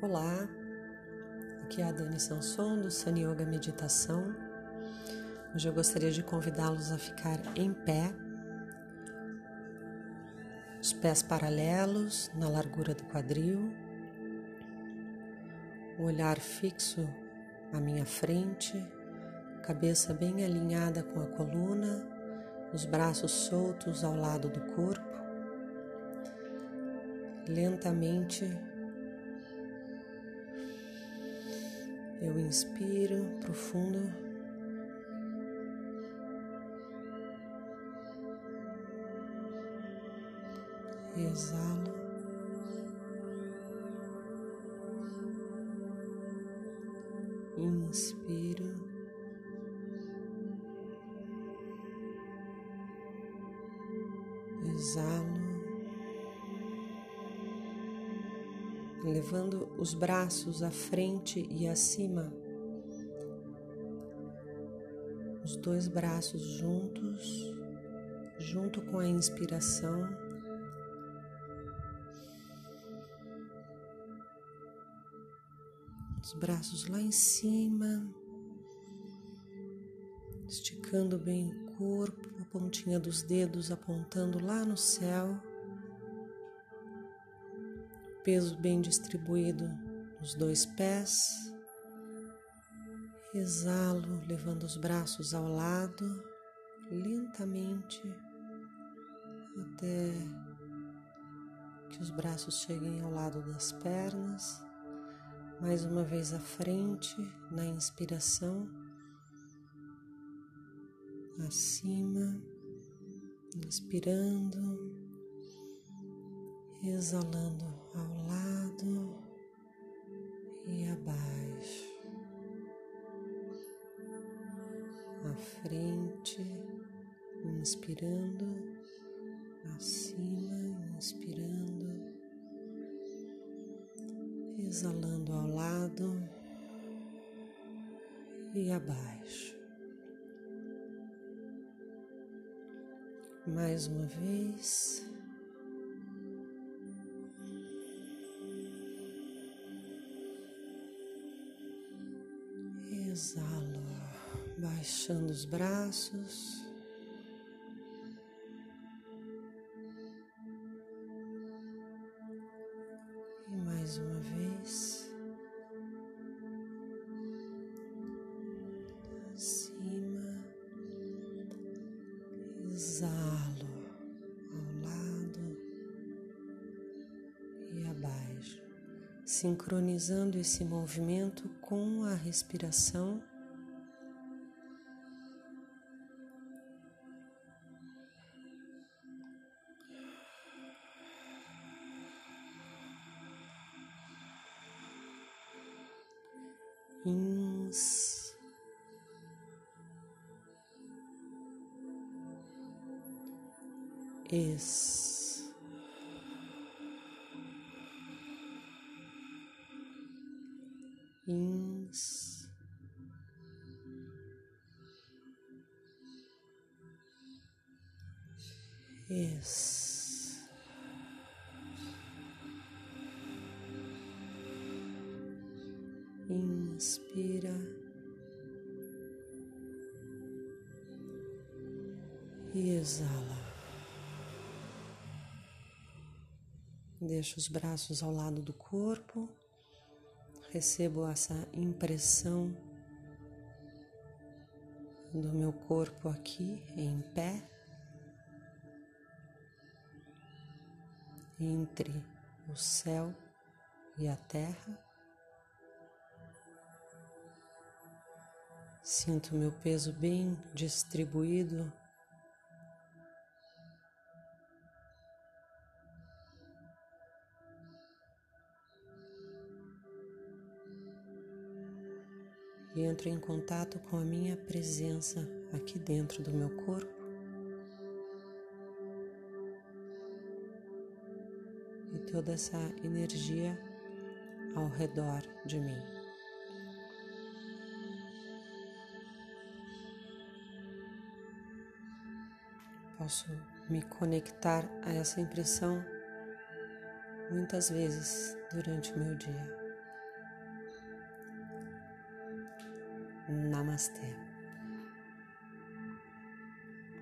Olá, aqui é a Dani Sanson do Sun Yoga Meditação. Hoje eu gostaria de convidá-los a ficar em pé, os pés paralelos na largura do quadril, o olhar fixo à minha frente, cabeça bem alinhada com a coluna, os braços soltos ao lado do corpo. Lentamente Eu inspiro profundo. Exalo. Inspiro. Exalo. Levando os braços à frente e acima, os dois braços juntos, junto com a inspiração. Os braços lá em cima, esticando bem o corpo, a pontinha dos dedos apontando lá no céu peso bem distribuído nos dois pés. Exalo, levando os braços ao lado, lentamente, até que os braços cheguem ao lado das pernas. Mais uma vez à frente, na inspiração, acima, inspirando exalando ao lado e abaixo, à frente, inspirando, acima, inspirando, exalando ao lado e abaixo. Mais uma vez. Exalo, baixando os braços. E mais uma vez. Acima, exalo sincronizando esse movimento com a respiração. Ins. Ex. Ins, ex, inspira e exala. Deixa os braços ao lado do corpo recebo essa impressão do meu corpo aqui em pé, entre o céu e a terra. Sinto meu peso bem distribuído entro em contato com a minha presença aqui dentro do meu corpo. E toda essa energia ao redor de mim. Posso me conectar a essa impressão muitas vezes durante o meu dia. Namastê.